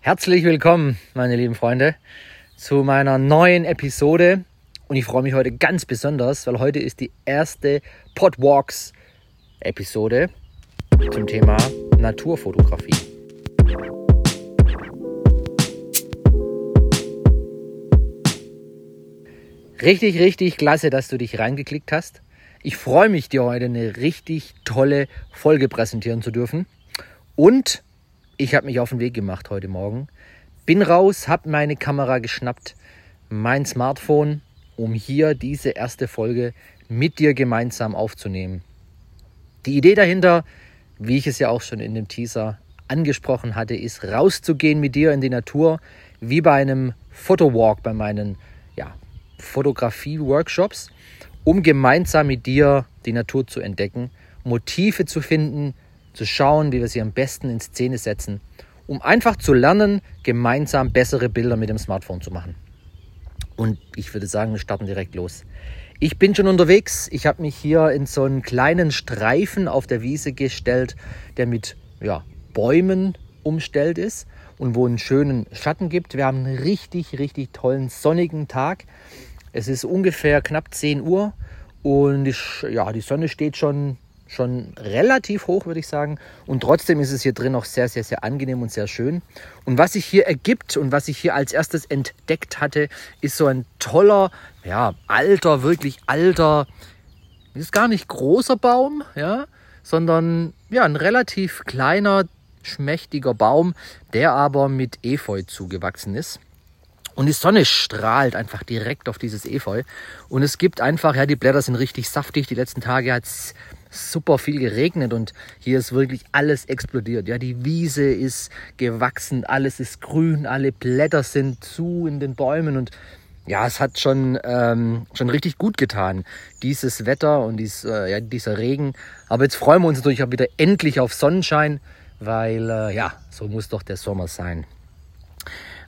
Herzlich willkommen, meine lieben Freunde, zu meiner neuen Episode. Und ich freue mich heute ganz besonders, weil heute ist die erste Podwalks Episode zum Thema Naturfotografie. Richtig, richtig klasse, dass du dich reingeklickt hast. Ich freue mich, dir heute eine richtig tolle Folge präsentieren zu dürfen. Und ich habe mich auf den Weg gemacht heute Morgen. Bin raus, habe meine Kamera geschnappt, mein Smartphone, um hier diese erste Folge mit dir gemeinsam aufzunehmen. Die Idee dahinter, wie ich es ja auch schon in dem Teaser angesprochen hatte, ist rauszugehen mit dir in die Natur, wie bei einem Fotowalk bei meinen ja, Fotografie-Workshops, um gemeinsam mit dir die Natur zu entdecken, Motive zu finden, zu schauen, wie wir sie am besten in Szene setzen, um einfach zu lernen, gemeinsam bessere Bilder mit dem Smartphone zu machen. Und ich würde sagen, wir starten direkt los. Ich bin schon unterwegs. Ich habe mich hier in so einen kleinen Streifen auf der Wiese gestellt, der mit ja, Bäumen umstellt ist und wo einen schönen Schatten gibt. Wir haben einen richtig, richtig tollen sonnigen Tag. Es ist ungefähr knapp 10 Uhr und die, ja, die Sonne steht schon schon relativ hoch, würde ich sagen. Und trotzdem ist es hier drin auch sehr, sehr, sehr angenehm und sehr schön. Und was sich hier ergibt und was ich hier als erstes entdeckt hatte, ist so ein toller, ja, alter, wirklich alter, ist gar nicht großer Baum, ja, sondern ja, ein relativ kleiner, schmächtiger Baum, der aber mit Efeu zugewachsen ist. Und die Sonne strahlt einfach direkt auf dieses Efeu. Und es gibt einfach, ja, die Blätter sind richtig saftig. Die letzten Tage hat es super viel geregnet und hier ist wirklich alles explodiert. Ja, die Wiese ist gewachsen, alles ist grün, alle Blätter sind zu in den Bäumen und ja, es hat schon, ähm, schon richtig gut getan, dieses Wetter und dies, äh, ja, dieser Regen. Aber jetzt freuen wir uns natürlich auch wieder endlich auf Sonnenschein, weil äh, ja, so muss doch der Sommer sein.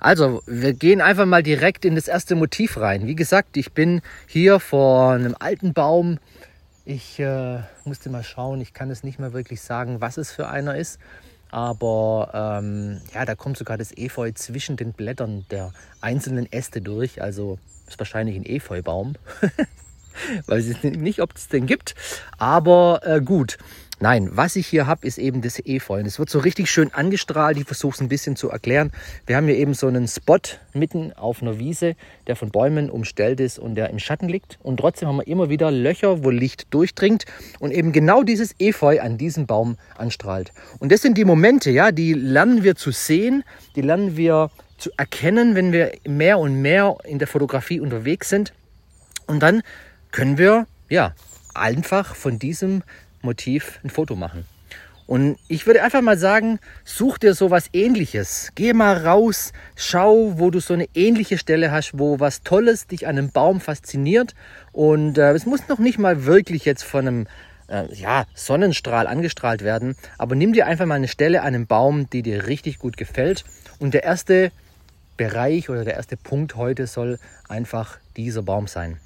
Also, wir gehen einfach mal direkt in das erste Motiv rein. Wie gesagt, ich bin hier vor einem alten Baum ich äh, musste mal schauen, ich kann es nicht mehr wirklich sagen, was es für einer ist. Aber ähm, ja, da kommt sogar das Efeu zwischen den Blättern der einzelnen Äste durch. Also ist wahrscheinlich ein Efeubaum. Weiß ich nicht, ob es den gibt. Aber äh, gut. Nein, was ich hier habe, ist eben das Efeu. Und es wird so richtig schön angestrahlt. Ich versuche es ein bisschen zu erklären. Wir haben hier eben so einen Spot mitten auf einer Wiese, der von Bäumen umstellt ist und der im Schatten liegt. Und trotzdem haben wir immer wieder Löcher, wo Licht durchdringt und eben genau dieses Efeu an diesem Baum anstrahlt. Und das sind die Momente, ja, die lernen wir zu sehen, die lernen wir zu erkennen, wenn wir mehr und mehr in der Fotografie unterwegs sind. Und dann können wir, ja, einfach von diesem Motiv ein Foto machen. Und ich würde einfach mal sagen, such dir so was ähnliches. Geh mal raus, schau, wo du so eine ähnliche Stelle hast, wo was Tolles dich an einem Baum fasziniert. Und äh, es muss noch nicht mal wirklich jetzt von einem äh, ja, Sonnenstrahl angestrahlt werden. Aber nimm dir einfach mal eine Stelle an einem Baum, die dir richtig gut gefällt. Und der erste Bereich oder der erste Punkt heute soll einfach dieser Baum sein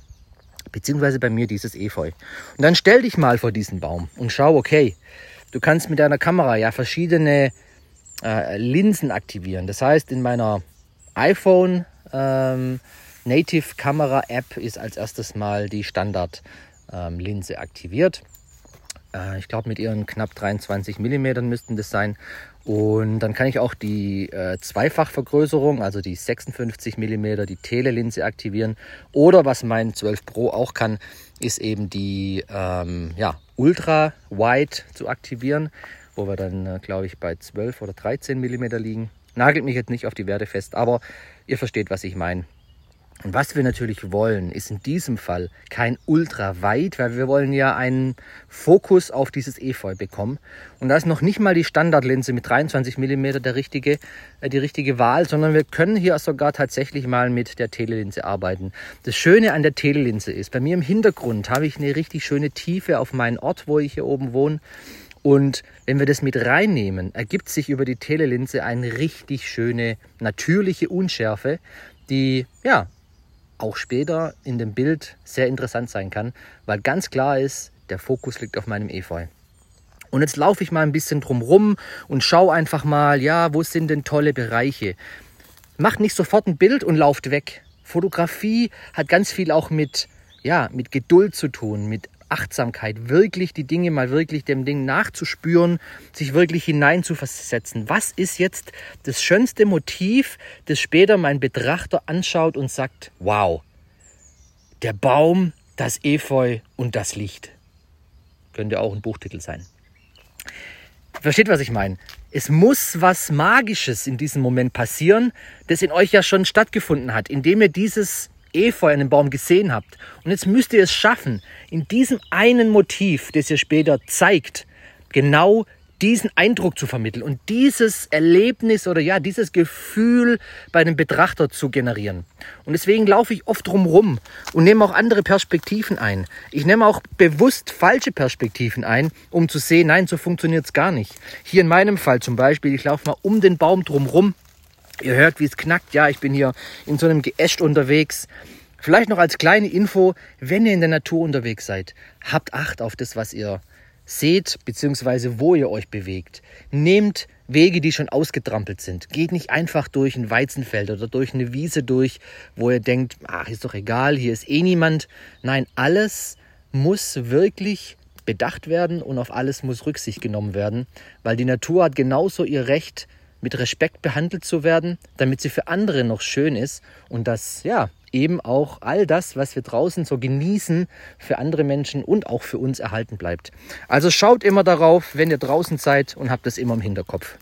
beziehungsweise bei mir dieses Efeu. Und dann stell dich mal vor diesen Baum und schau, okay, du kannst mit deiner Kamera ja verschiedene äh, Linsen aktivieren. Das heißt, in meiner iPhone ähm, Native Kamera App ist als erstes mal die Standard ähm, Linse aktiviert. Äh, ich glaube, mit ihren knapp 23 mm müssten das sein. Und dann kann ich auch die äh, Zweifachvergrößerung, also die 56 mm, die Telelinse aktivieren. Oder was mein 12 Pro auch kann, ist eben die ähm, ja, Ultra Wide zu aktivieren, wo wir dann, äh, glaube ich, bei 12 oder 13 mm liegen. Nagelt mich jetzt nicht auf die Werte fest, aber ihr versteht, was ich meine. Und was wir natürlich wollen, ist in diesem Fall kein Ultraweit, weil wir wollen ja einen Fokus auf dieses Efeu bekommen. Und da ist noch nicht mal die Standardlinse mit 23 mm der richtige, äh, die richtige Wahl, sondern wir können hier sogar tatsächlich mal mit der Telelinse arbeiten. Das Schöne an der Telelinse ist, bei mir im Hintergrund habe ich eine richtig schöne Tiefe auf meinen Ort, wo ich hier oben wohne. Und wenn wir das mit reinnehmen, ergibt sich über die Telelinse eine richtig schöne, natürliche Unschärfe, die ja auch später in dem Bild sehr interessant sein kann, weil ganz klar ist, der Fokus liegt auf meinem Efeu. Und jetzt laufe ich mal ein bisschen drumrum und schaue einfach mal, ja, wo sind denn tolle Bereiche? Macht nicht sofort ein Bild und lauft weg. Fotografie hat ganz viel auch mit, ja, mit Geduld zu tun, mit Achtsamkeit, wirklich die Dinge mal wirklich dem Ding nachzuspüren, sich wirklich hineinzuversetzen. Was ist jetzt das schönste Motiv, das später mein Betrachter anschaut und sagt, wow, der Baum, das Efeu und das Licht. Könnte auch ein Buchtitel sein. Versteht, was ich meine? Es muss was Magisches in diesem Moment passieren, das in euch ja schon stattgefunden hat, indem ihr dieses Efeu an dem Baum gesehen habt. Und jetzt müsst ihr es schaffen, in diesem einen Motiv, das ihr später zeigt, genau diesen Eindruck zu vermitteln und dieses Erlebnis oder ja, dieses Gefühl bei dem Betrachter zu generieren. Und deswegen laufe ich oft drumherum und nehme auch andere Perspektiven ein. Ich nehme auch bewusst falsche Perspektiven ein, um zu sehen, nein, so funktioniert es gar nicht. Hier in meinem Fall zum Beispiel, ich laufe mal um den Baum drumherum. Ihr hört, wie es knackt. Ja, ich bin hier in so einem Geäst unterwegs. Vielleicht noch als kleine Info, wenn ihr in der Natur unterwegs seid, habt Acht auf das, was ihr seht, beziehungsweise wo ihr euch bewegt. Nehmt Wege, die schon ausgetrampelt sind. Geht nicht einfach durch ein Weizenfeld oder durch eine Wiese durch, wo ihr denkt, ach, ist doch egal, hier ist eh niemand. Nein, alles muss wirklich bedacht werden und auf alles muss Rücksicht genommen werden, weil die Natur hat genauso ihr Recht, mit Respekt behandelt zu werden, damit sie für andere noch schön ist und das, ja, eben auch all das, was wir draußen so genießen, für andere Menschen und auch für uns erhalten bleibt. Also schaut immer darauf, wenn ihr draußen seid und habt das immer im Hinterkopf.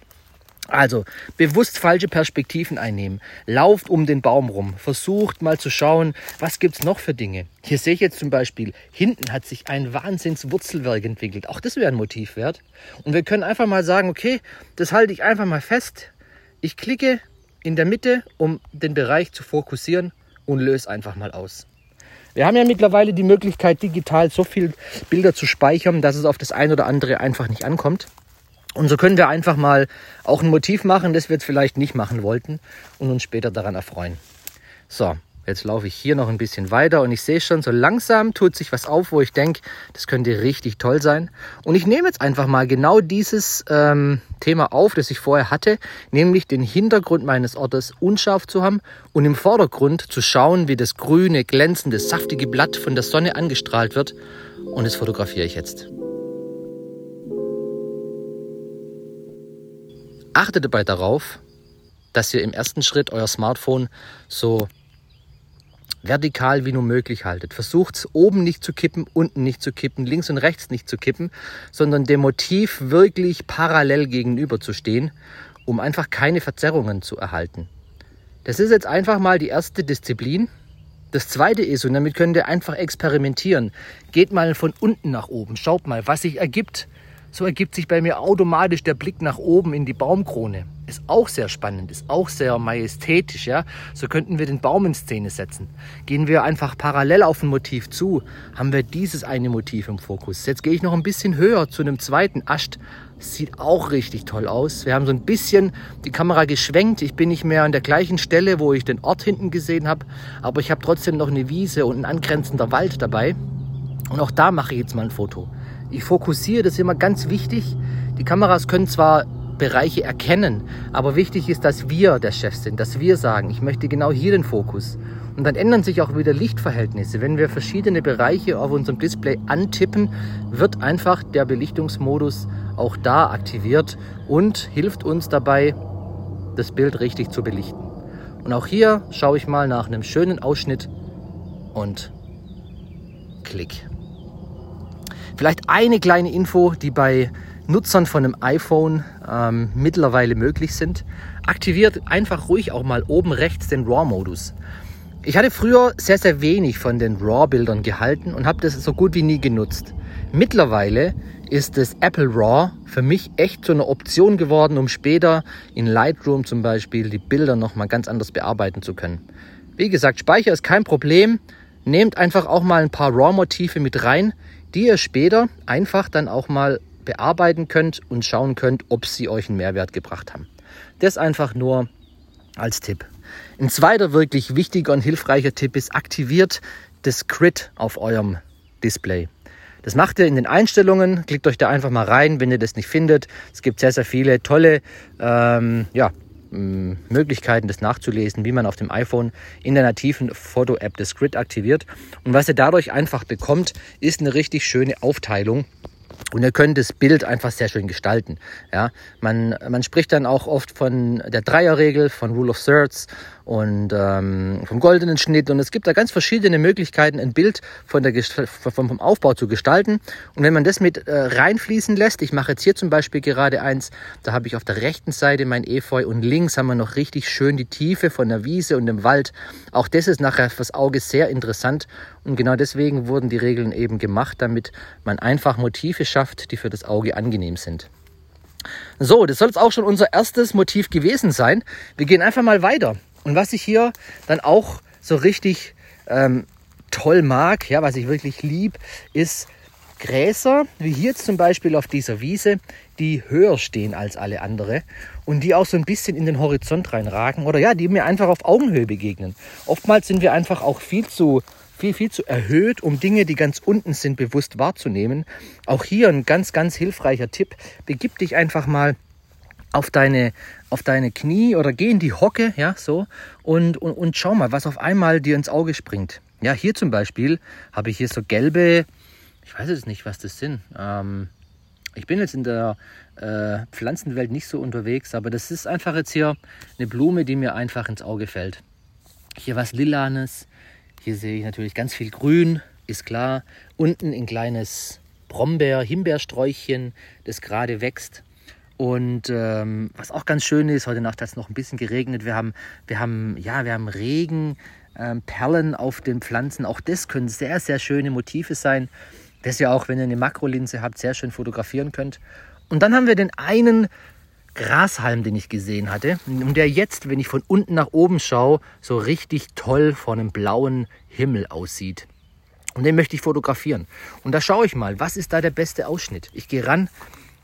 Also bewusst falsche Perspektiven einnehmen. Lauft um den Baum rum. Versucht mal zu schauen, was gibt's noch für Dinge. Hier sehe ich jetzt zum Beispiel, hinten hat sich ein Wahnsinnswurzelwerk entwickelt. Auch das wäre ein Motiv wert. Und wir können einfach mal sagen, okay, das halte ich einfach mal fest. Ich klicke in der Mitte, um den Bereich zu fokussieren und löse einfach mal aus. Wir haben ja mittlerweile die Möglichkeit, digital so viele Bilder zu speichern, dass es auf das ein oder andere einfach nicht ankommt. Und so können wir einfach mal auch ein Motiv machen, das wir jetzt vielleicht nicht machen wollten und uns später daran erfreuen. So, Jetzt laufe ich hier noch ein bisschen weiter und ich sehe schon, so langsam tut sich was auf, wo ich denke, das könnte richtig toll sein. Und ich nehme jetzt einfach mal genau dieses ähm, Thema auf, das ich vorher hatte, nämlich den Hintergrund meines Ortes unscharf zu haben und im Vordergrund zu schauen, wie das grüne, glänzende, saftige Blatt von der Sonne angestrahlt wird. Und das fotografiere ich jetzt. Achtet dabei darauf, dass ihr im ersten Schritt euer Smartphone so vertikal wie nur möglich haltet. Versucht es oben nicht zu kippen, unten nicht zu kippen, links und rechts nicht zu kippen, sondern dem Motiv wirklich parallel gegenüber zu stehen, um einfach keine Verzerrungen zu erhalten. Das ist jetzt einfach mal die erste Disziplin. Das zweite ist, und damit könnt ihr einfach experimentieren, geht mal von unten nach oben, schaut mal, was sich ergibt, so ergibt sich bei mir automatisch der Blick nach oben in die Baumkrone. Ist auch sehr spannend, ist auch sehr majestätisch, ja. So könnten wir den Baum in Szene setzen. Gehen wir einfach parallel auf ein Motiv zu, haben wir dieses eine Motiv im Fokus. Jetzt gehe ich noch ein bisschen höher zu einem zweiten Ast. Sieht auch richtig toll aus. Wir haben so ein bisschen die Kamera geschwenkt. Ich bin nicht mehr an der gleichen Stelle, wo ich den Ort hinten gesehen habe, aber ich habe trotzdem noch eine Wiese und ein angrenzender Wald dabei. Und auch da mache ich jetzt mal ein Foto. Ich fokussiere, das ist immer ganz wichtig. Die Kameras können zwar Bereiche erkennen, aber wichtig ist, dass wir der Chef sind, dass wir sagen, ich möchte genau hier den Fokus. Und dann ändern sich auch wieder Lichtverhältnisse. Wenn wir verschiedene Bereiche auf unserem Display antippen, wird einfach der Belichtungsmodus auch da aktiviert und hilft uns dabei, das Bild richtig zu belichten. Und auch hier schaue ich mal nach einem schönen Ausschnitt und klick. Vielleicht eine kleine Info, die bei Nutzern von einem iPhone ähm, mittlerweile möglich sind. Aktiviert einfach ruhig auch mal oben rechts den RAW-Modus. Ich hatte früher sehr, sehr wenig von den RAW-Bildern gehalten und habe das so gut wie nie genutzt. Mittlerweile ist das Apple RAW für mich echt so eine Option geworden, um später in Lightroom zum Beispiel die Bilder nochmal ganz anders bearbeiten zu können. Wie gesagt, Speicher ist kein Problem. Nehmt einfach auch mal ein paar RAW-Motive mit rein, die ihr später einfach dann auch mal bearbeiten könnt und schauen könnt, ob sie euch einen Mehrwert gebracht haben. Das einfach nur als Tipp. Ein zweiter wirklich wichtiger und hilfreicher Tipp ist, aktiviert das Grid auf eurem Display. Das macht ihr in den Einstellungen. Klickt euch da einfach mal rein, wenn ihr das nicht findet. Es gibt sehr, sehr viele tolle ähm, ja, Möglichkeiten, das nachzulesen, wie man auf dem iPhone in der nativen Foto-App das Grid aktiviert. Und was ihr dadurch einfach bekommt, ist eine richtig schöne Aufteilung und ihr könnt das Bild einfach sehr schön gestalten. Ja, man, man spricht dann auch oft von der Dreierregel, von Rule of Thirds und ähm, vom goldenen Schnitt. Und es gibt da ganz verschiedene Möglichkeiten, ein Bild von der, vom Aufbau zu gestalten. Und wenn man das mit äh, reinfließen lässt, ich mache jetzt hier zum Beispiel gerade eins, da habe ich auf der rechten Seite mein Efeu und links haben wir noch richtig schön die Tiefe von der Wiese und dem Wald. Auch das ist nachher fürs Auge sehr interessant. Und genau deswegen wurden die Regeln eben gemacht, damit man einfach Motive schafft, die für das Auge angenehm sind. So, das soll jetzt auch schon unser erstes Motiv gewesen sein. Wir gehen einfach mal weiter. Und was ich hier dann auch so richtig ähm, toll mag, ja, was ich wirklich lieb, ist Gräser, wie hier zum Beispiel auf dieser Wiese, die höher stehen als alle andere und die auch so ein bisschen in den Horizont reinragen oder ja, die mir einfach auf Augenhöhe begegnen. Oftmals sind wir einfach auch viel zu viel, viel zu erhöht, um Dinge, die ganz unten sind, bewusst wahrzunehmen. Auch hier ein ganz, ganz hilfreicher Tipp. Begib dich einfach mal auf deine, auf deine Knie oder geh in die Hocke, ja, so, und, und, und schau mal, was auf einmal dir ins Auge springt. Ja, hier zum Beispiel habe ich hier so gelbe, ich weiß jetzt nicht, was das sind. Ähm, ich bin jetzt in der äh, Pflanzenwelt nicht so unterwegs, aber das ist einfach jetzt hier eine Blume, die mir einfach ins Auge fällt. Hier was Lilanes, hier sehe ich natürlich ganz viel Grün, ist klar. Unten ein kleines Brombeer-Himbeersträuchchen, das gerade wächst. Und ähm, was auch ganz schön ist, heute Nacht hat es noch ein bisschen geregnet. Wir haben, wir haben, ja, wir haben Regen, ähm, auf den Pflanzen. Auch das können sehr, sehr schöne Motive sein, das ihr auch, wenn ihr eine Makrolinse habt, sehr schön fotografieren könnt. Und dann haben wir den einen Grashalm, den ich gesehen hatte und der jetzt, wenn ich von unten nach oben schaue, so richtig toll vor einem blauen Himmel aussieht. Und den möchte ich fotografieren. Und da schaue ich mal, was ist da der beste Ausschnitt? Ich gehe ran,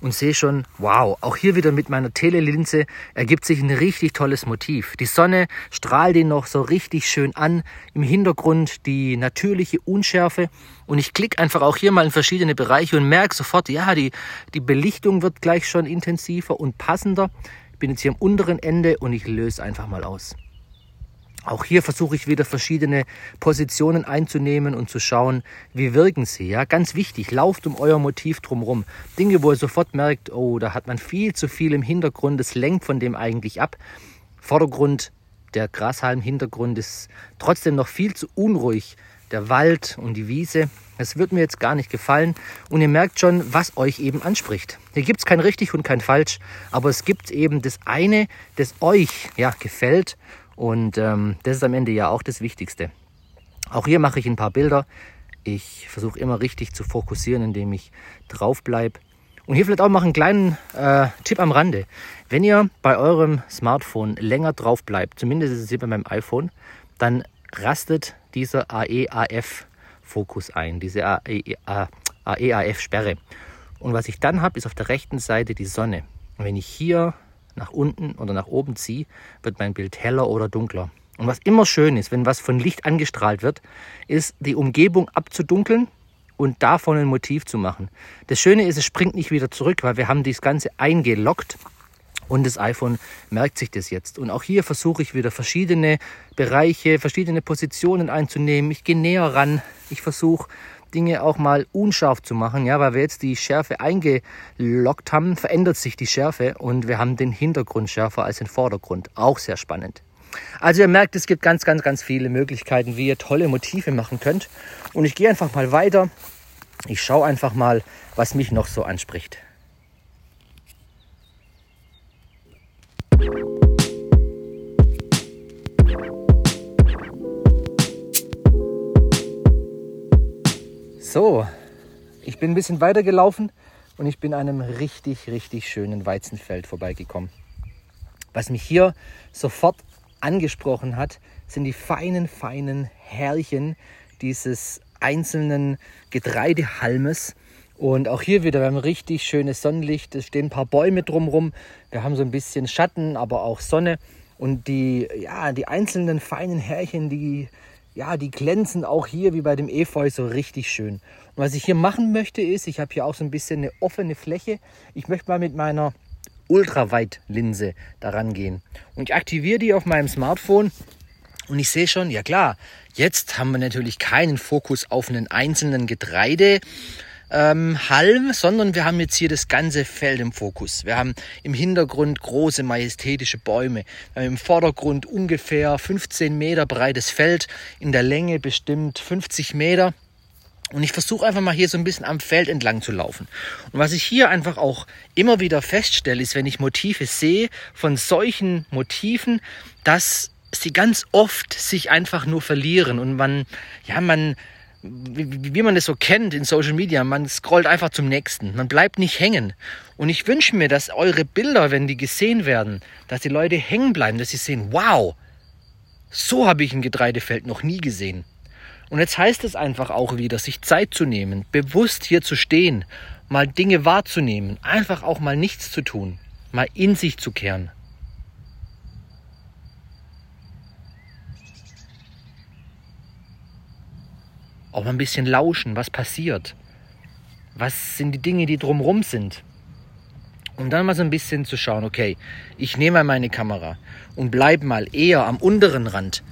und sehe schon, wow, auch hier wieder mit meiner Telelinse ergibt sich ein richtig tolles Motiv. Die Sonne strahlt ihn noch so richtig schön an, im Hintergrund die natürliche Unschärfe und ich klicke einfach auch hier mal in verschiedene Bereiche und merke sofort, ja, die, die Belichtung wird gleich schon intensiver und passender. Ich bin jetzt hier am unteren Ende und ich löse einfach mal aus. Auch hier versuche ich wieder verschiedene Positionen einzunehmen und zu schauen, wie wirken sie. Ja, ganz wichtig, lauft um euer Motiv drumherum. Dinge, wo ihr sofort merkt, oh, da hat man viel zu viel im Hintergrund, das lenkt von dem eigentlich ab. Vordergrund, der Grashalm-Hintergrund ist trotzdem noch viel zu unruhig. Der Wald und die Wiese, es wird mir jetzt gar nicht gefallen. Und ihr merkt schon, was euch eben anspricht. Hier gibt es kein richtig und kein falsch, aber es gibt eben das eine, das euch ja gefällt und ähm, das ist am Ende ja auch das Wichtigste. Auch hier mache ich ein paar Bilder. Ich versuche immer richtig zu fokussieren, indem ich drauf bleibe. Und hier vielleicht auch mal einen kleinen äh, Tipp am Rande. Wenn ihr bei eurem Smartphone länger drauf bleibt, zumindest ist es hier bei meinem iPhone, dann rastet dieser AEAF-Fokus ein, diese AEAF-Sperre. Und was ich dann habe, ist auf der rechten Seite die Sonne. Und wenn ich hier nach unten oder nach oben ziehe, wird mein Bild heller oder dunkler. Und was immer schön ist, wenn was von Licht angestrahlt wird, ist die Umgebung abzudunkeln und davon ein Motiv zu machen. Das Schöne ist, es springt nicht wieder zurück, weil wir haben das Ganze eingeloggt und das iPhone merkt sich das jetzt. Und auch hier versuche ich wieder verschiedene Bereiche, verschiedene Positionen einzunehmen. Ich gehe näher ran. Ich versuche Dinge auch mal unscharf zu machen, ja, weil wir jetzt die Schärfe eingeloggt haben, verändert sich die Schärfe und wir haben den Hintergrund schärfer als den Vordergrund. Auch sehr spannend. Also ihr merkt, es gibt ganz, ganz, ganz viele Möglichkeiten, wie ihr tolle Motive machen könnt. Und ich gehe einfach mal weiter. Ich schaue einfach mal, was mich noch so anspricht. So, ich bin ein bisschen weiter gelaufen und ich bin an einem richtig, richtig schönen Weizenfeld vorbeigekommen. Was mich hier sofort angesprochen hat, sind die feinen, feinen Härchen dieses einzelnen Getreidehalmes. Und auch hier wieder, wir haben richtig schönes Sonnenlicht. Es stehen ein paar Bäume drumherum. Wir haben so ein bisschen Schatten, aber auch Sonne. Und die, ja, die einzelnen feinen Härchen, die, ja, die glänzen auch hier wie bei dem Efeu so richtig schön. Und was ich hier machen möchte ist, ich habe hier auch so ein bisschen eine offene Fläche. Ich möchte mal mit meiner Ultraweitlinse daran gehen. Und ich aktiviere die auf meinem Smartphone und ich sehe schon, ja klar, jetzt haben wir natürlich keinen Fokus auf einen einzelnen Getreide, ähm, Halm, sondern wir haben jetzt hier das ganze Feld im Fokus. Wir haben im Hintergrund große majestätische Bäume. Im Vordergrund ungefähr 15 Meter breites Feld, in der Länge bestimmt 50 Meter. Und ich versuche einfach mal hier so ein bisschen am Feld entlang zu laufen. Und was ich hier einfach auch immer wieder feststelle, ist, wenn ich Motive sehe von solchen Motiven, dass sie ganz oft sich einfach nur verlieren und man, ja, man, wie, wie man das so kennt in Social Media, man scrollt einfach zum nächsten. Man bleibt nicht hängen. Und ich wünsche mir, dass eure Bilder, wenn die gesehen werden, dass die Leute hängen bleiben, dass sie sehen, wow, so habe ich ein Getreidefeld noch nie gesehen. Und jetzt heißt es einfach auch wieder, sich Zeit zu nehmen, bewusst hier zu stehen, mal Dinge wahrzunehmen, einfach auch mal nichts zu tun, mal in sich zu kehren. Auch mal ein bisschen lauschen, was passiert. Was sind die Dinge, die drumherum sind? Und dann mal so ein bisschen zu schauen, okay, ich nehme mal meine Kamera und bleibe mal eher am unteren Rand,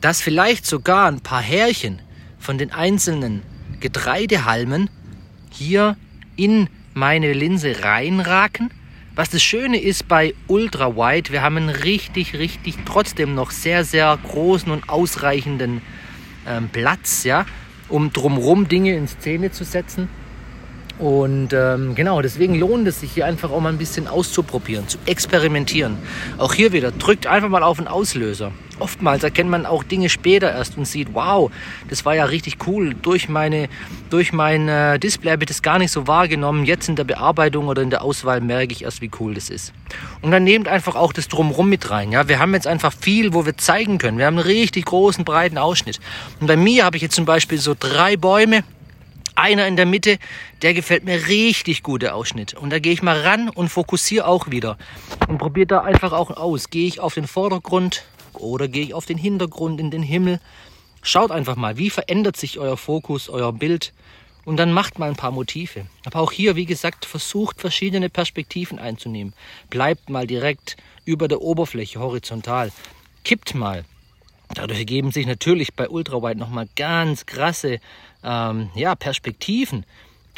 dass vielleicht sogar ein paar Härchen von den einzelnen Getreidehalmen hier in meine Linse reinraken. Was das Schöne ist bei Ultra Wide, wir haben einen richtig, richtig trotzdem noch sehr, sehr großen und ausreichenden ähm, Platz, ja, um drumherum Dinge in Szene zu setzen. Und ähm, genau, deswegen lohnt es sich hier einfach auch mal ein bisschen auszuprobieren, zu experimentieren. Auch hier wieder, drückt einfach mal auf den Auslöser. Oftmals erkennt man auch Dinge später erst und sieht, wow, das war ja richtig cool. Durch, meine, durch mein äh, Display habe ich das gar nicht so wahrgenommen. Jetzt in der Bearbeitung oder in der Auswahl merke ich erst, wie cool das ist. Und dann nehmt einfach auch das Drumherum mit rein. Ja, wir haben jetzt einfach viel, wo wir zeigen können. Wir haben einen richtig großen, breiten Ausschnitt. Und bei mir habe ich jetzt zum Beispiel so drei Bäume einer in der Mitte, der gefällt mir richtig gut, der Ausschnitt. Und da gehe ich mal ran und fokussiere auch wieder. Und probiere da einfach auch aus. Gehe ich auf den Vordergrund oder gehe ich auf den Hintergrund, in den Himmel. Schaut einfach mal, wie verändert sich euer Fokus, euer Bild. Und dann macht mal ein paar Motive. Aber auch hier, wie gesagt, versucht verschiedene Perspektiven einzunehmen. Bleibt mal direkt über der Oberfläche horizontal. Kippt mal. Dadurch ergeben sich natürlich bei Ultrawide nochmal ganz krasse ähm, ja, Perspektiven.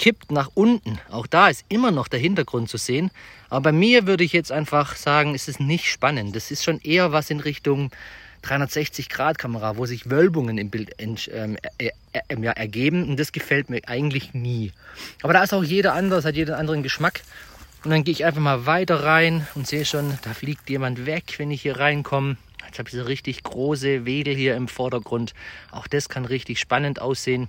Kippt nach unten. Auch da ist immer noch der Hintergrund zu sehen. Aber bei mir würde ich jetzt einfach sagen, ist es nicht spannend. Das ist schon eher was in Richtung 360-Grad-Kamera, wo sich Wölbungen im Bild ähm, äh, äh, ja, ergeben. Und das gefällt mir eigentlich nie. Aber da ist auch jeder anders, hat jeder anderen Geschmack. Und dann gehe ich einfach mal weiter rein und sehe schon, da fliegt jemand weg, wenn ich hier reinkomme. Jetzt habe ich so richtig große Wedel hier im Vordergrund. Auch das kann richtig spannend aussehen.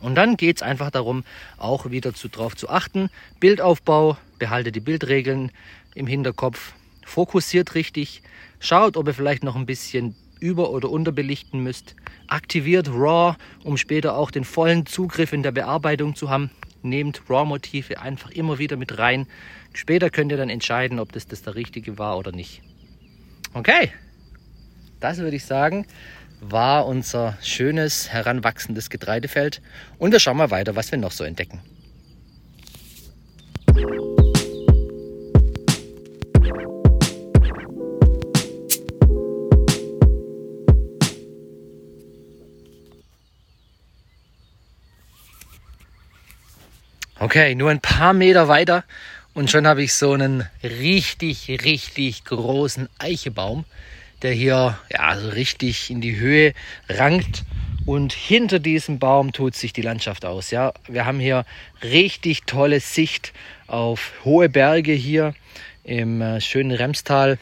Und dann geht es einfach darum, auch wieder zu, drauf zu achten. Bildaufbau, behalte die Bildregeln im Hinterkopf, fokussiert richtig, schaut, ob ihr vielleicht noch ein bisschen über- oder unterbelichten müsst. Aktiviert RAW, um später auch den vollen Zugriff in der Bearbeitung zu haben. Nehmt RAW-Motive einfach immer wieder mit rein. Später könnt ihr dann entscheiden, ob das das der richtige war oder nicht. Okay, das würde ich sagen, war unser schönes, heranwachsendes Getreidefeld. Und wir schauen mal weiter, was wir noch so entdecken. Okay, nur ein paar Meter weiter und schon habe ich so einen richtig, richtig großen Eichebaum der hier ja, so richtig in die Höhe rankt. Und hinter diesem Baum tut sich die Landschaft aus. Ja, wir haben hier richtig tolle Sicht auf hohe Berge hier im äh, schönen Remstal.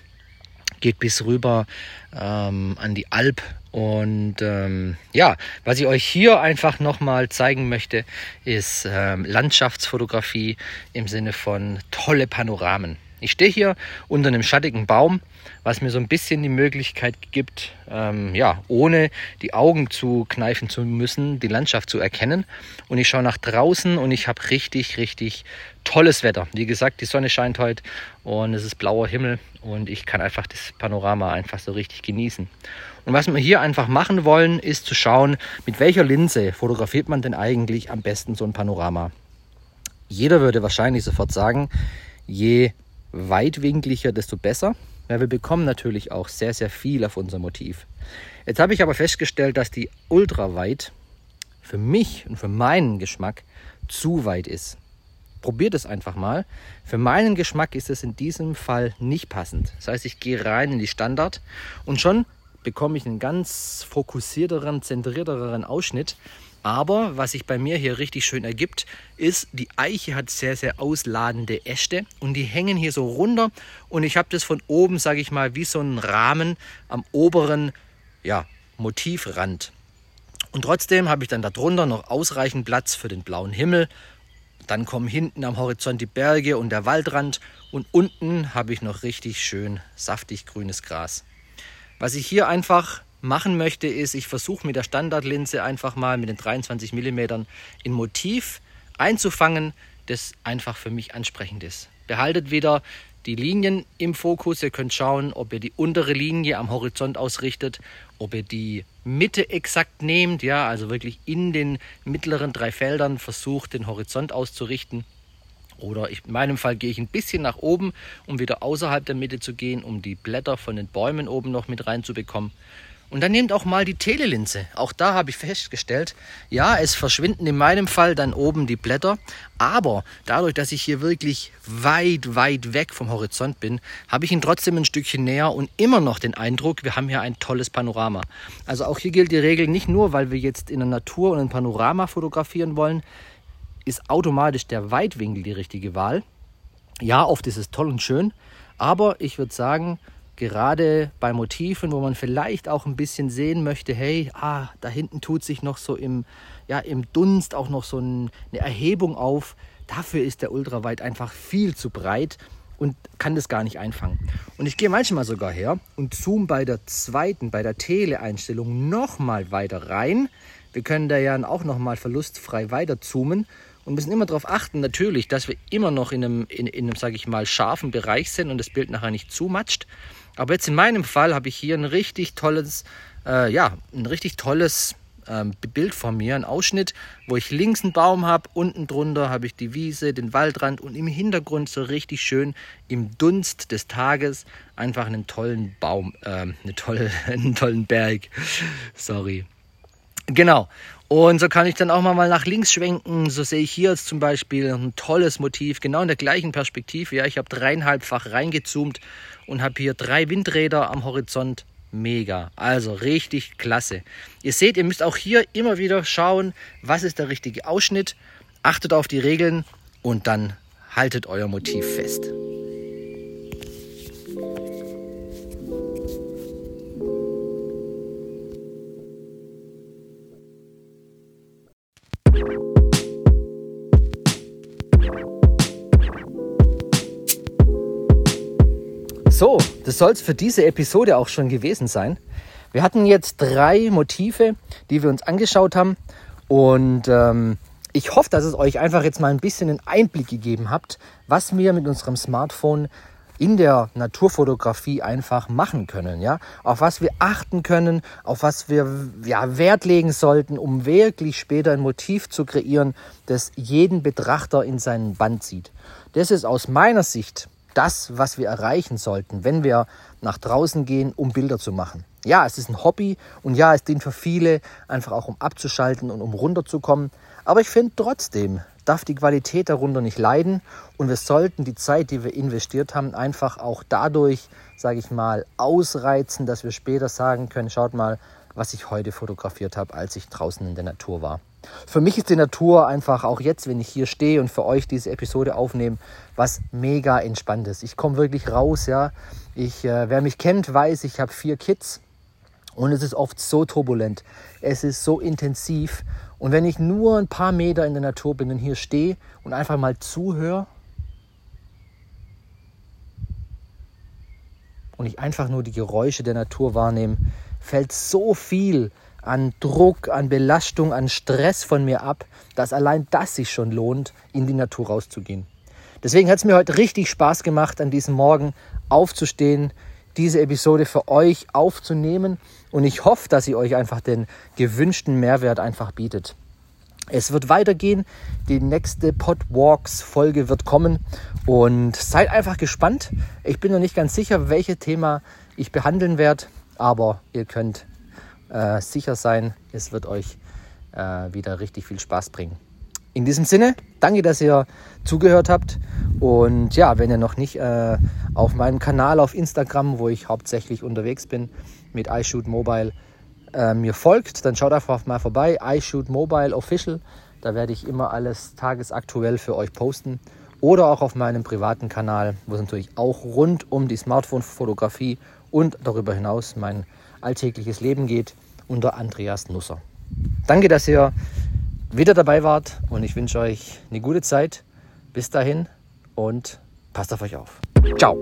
Geht bis rüber ähm, an die Alp. Und ähm, ja, was ich euch hier einfach nochmal zeigen möchte, ist ähm, Landschaftsfotografie im Sinne von tolle Panoramen. Ich stehe hier unter einem schattigen Baum was mir so ein bisschen die Möglichkeit gibt, ähm, ja, ohne die Augen zu kneifen zu müssen, die Landschaft zu erkennen. Und ich schaue nach draußen und ich habe richtig, richtig tolles Wetter. Wie gesagt, die Sonne scheint heute und es ist blauer Himmel und ich kann einfach das Panorama einfach so richtig genießen. Und was wir hier einfach machen wollen, ist zu schauen, mit welcher Linse fotografiert man denn eigentlich am besten so ein Panorama. Jeder würde wahrscheinlich sofort sagen, je weitwinkliger, desto besser. Ja, wir bekommen natürlich auch sehr, sehr viel auf unser Motiv. Jetzt habe ich aber festgestellt, dass die Ultraweit für mich und für meinen Geschmack zu weit ist. Probiert es einfach mal. Für meinen Geschmack ist es in diesem Fall nicht passend. Das heißt, ich gehe rein in die Standard und schon bekomme ich einen ganz fokussierteren, zentrierteren Ausschnitt. Aber was sich bei mir hier richtig schön ergibt, ist, die Eiche hat sehr, sehr ausladende Äste und die hängen hier so runter. Und ich habe das von oben, sage ich mal, wie so einen Rahmen am oberen ja, Motivrand. Und trotzdem habe ich dann darunter noch ausreichend Platz für den blauen Himmel. Dann kommen hinten am Horizont die Berge und der Waldrand. Und unten habe ich noch richtig schön saftig grünes Gras. Was ich hier einfach machen möchte, ist, ich versuche mit der Standardlinse einfach mal mit den 23 mm ein Motiv einzufangen, das einfach für mich ansprechend ist. Behaltet wieder die Linien im Fokus. Ihr könnt schauen, ob ihr die untere Linie am Horizont ausrichtet, ob ihr die Mitte exakt nehmt, ja, also wirklich in den mittleren drei Feldern versucht, den Horizont auszurichten. Oder ich, in meinem Fall gehe ich ein bisschen nach oben, um wieder außerhalb der Mitte zu gehen, um die Blätter von den Bäumen oben noch mit reinzubekommen. Und dann nehmt auch mal die Telelinse. Auch da habe ich festgestellt, ja, es verschwinden in meinem Fall dann oben die Blätter, aber dadurch, dass ich hier wirklich weit, weit weg vom Horizont bin, habe ich ihn trotzdem ein Stückchen näher und immer noch den Eindruck, wir haben hier ein tolles Panorama. Also auch hier gilt die Regel nicht nur, weil wir jetzt in der Natur und ein Panorama fotografieren wollen, ist automatisch der Weitwinkel die richtige Wahl. Ja, oft ist es toll und schön, aber ich würde sagen, gerade bei Motiven, wo man vielleicht auch ein bisschen sehen möchte, hey, ah, da hinten tut sich noch so im, ja, im Dunst auch noch so ein, eine Erhebung auf. Dafür ist der Ultraweit einfach viel zu breit und kann das gar nicht einfangen. Und ich gehe manchmal sogar her und zoome bei der zweiten, bei der Tele-Einstellung nochmal weiter rein. Wir können da ja auch nochmal verlustfrei weiter zoomen und müssen immer darauf achten, natürlich, dass wir immer noch in einem, in, in einem sage ich mal, scharfen Bereich sind und das Bild nachher nicht zumatscht. Aber jetzt in meinem Fall habe ich hier ein richtig tolles, äh, ja, ein richtig tolles ähm, Bild von mir, ein Ausschnitt, wo ich links einen Baum habe, unten drunter habe ich die Wiese, den Waldrand und im Hintergrund so richtig schön im Dunst des Tages einfach einen tollen Baum, äh, eine tolle, einen tollen Berg. Sorry. Genau. Und so kann ich dann auch mal nach links schwenken. So sehe ich hier jetzt zum Beispiel ein tolles Motiv, genau in der gleichen Perspektive. Ja, ich habe dreieinhalbfach reingezoomt und habe hier drei Windräder am Horizont. Mega. Also richtig klasse. Ihr seht, ihr müsst auch hier immer wieder schauen, was ist der richtige Ausschnitt. Achtet auf die Regeln und dann haltet euer Motiv fest. So, das soll es für diese Episode auch schon gewesen sein. Wir hatten jetzt drei Motive, die wir uns angeschaut haben. Und ähm, ich hoffe, dass es euch einfach jetzt mal ein bisschen einen Einblick gegeben habt, was wir mit unserem Smartphone in der Naturfotografie einfach machen können, ja, auf was wir achten können, auf was wir ja, Wert legen sollten, um wirklich später ein Motiv zu kreieren, das jeden Betrachter in seinen Band zieht. Das ist aus meiner Sicht das, was wir erreichen sollten, wenn wir nach draußen gehen, um Bilder zu machen. Ja, es ist ein Hobby und ja, es dient für viele einfach auch um abzuschalten und um runterzukommen. Aber ich finde trotzdem, darf die Qualität darunter nicht leiden und wir sollten die Zeit, die wir investiert haben, einfach auch dadurch, sage ich mal, ausreizen, dass wir später sagen können, schaut mal, was ich heute fotografiert habe, als ich draußen in der Natur war. Für mich ist die Natur einfach auch jetzt, wenn ich hier stehe und für euch diese Episode aufnehme, was mega entspanntes. Ich komme wirklich raus, ja. Ich, äh, wer mich kennt, weiß, ich habe vier Kids und es ist oft so turbulent. Es ist so intensiv. Und wenn ich nur ein paar Meter in der Natur bin und hier stehe und einfach mal zuhöre und ich einfach nur die Geräusche der Natur wahrnehme, fällt so viel an Druck, an Belastung, an Stress von mir ab, dass allein das sich schon lohnt, in die Natur rauszugehen. Deswegen hat es mir heute richtig Spaß gemacht, an diesem Morgen aufzustehen, diese Episode für euch aufzunehmen und ich hoffe, dass sie euch einfach den gewünschten Mehrwert einfach bietet. Es wird weitergehen, die nächste Podwalks Folge wird kommen und seid einfach gespannt. Ich bin noch nicht ganz sicher, welches Thema ich behandeln werde, aber ihr könnt äh, sicher sein, es wird euch äh, wieder richtig viel Spaß bringen. In diesem Sinne, danke, dass ihr zugehört habt. Und ja, wenn ihr noch nicht äh, auf meinem Kanal auf Instagram, wo ich hauptsächlich unterwegs bin mit iShoot Mobile, äh, mir folgt, dann schaut einfach mal vorbei. iShoot Mobile Official. Da werde ich immer alles tagesaktuell für euch posten. Oder auch auf meinem privaten Kanal, wo es natürlich auch rund um die Smartphone-Fotografie und darüber hinaus mein alltägliches Leben geht, unter Andreas Nusser. Danke, dass ihr wieder dabei wart und ich wünsche euch eine gute Zeit. Bis dahin und passt auf euch auf. Ciao.